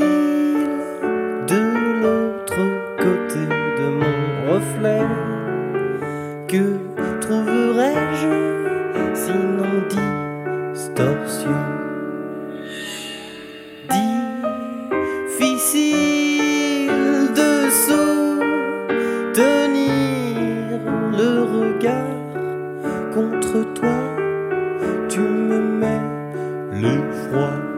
De l'autre côté de mon reflet que trouverais-je sinon distorsion? Difficile de soutenir le regard contre toi, tu me mets l'effroi. Ils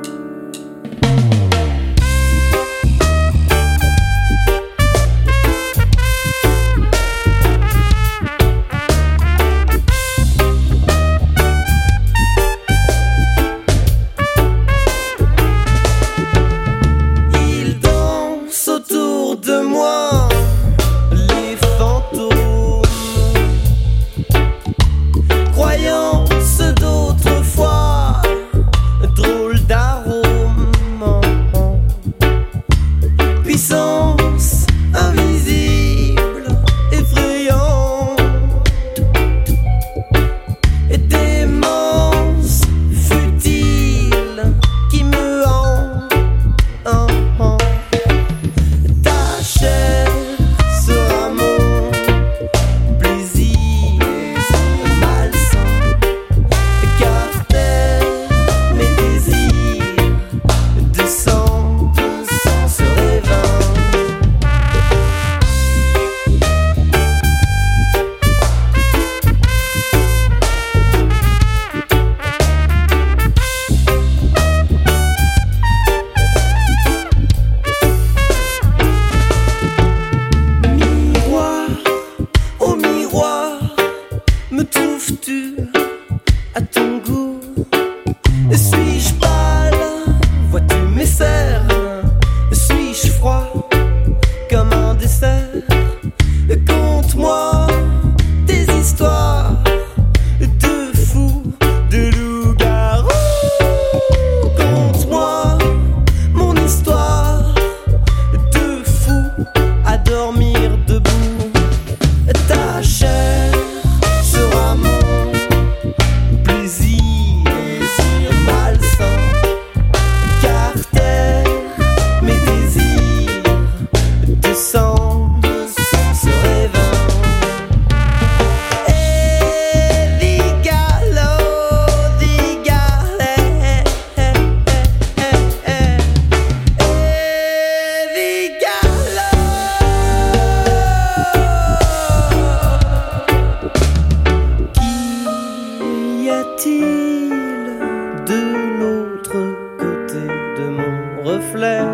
De l'autre côté de mon reflet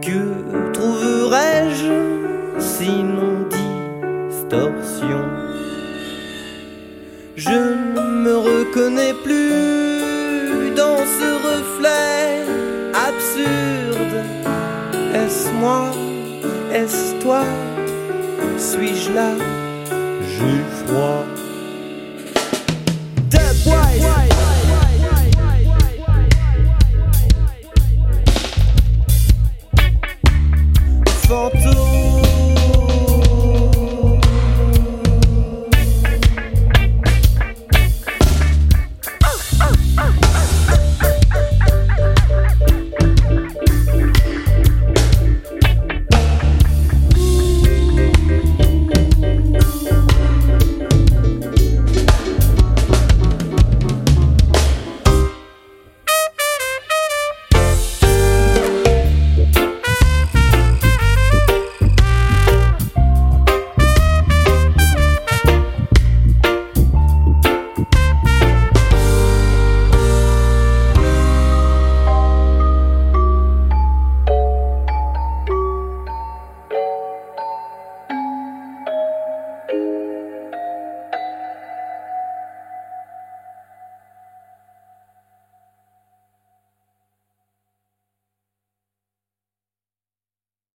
Que trouverais-je sinon distorsion? Je ne me reconnais plus dans ce reflet absurde. Est-ce moi? Est-ce toi? Suis-je là? J'ai froid.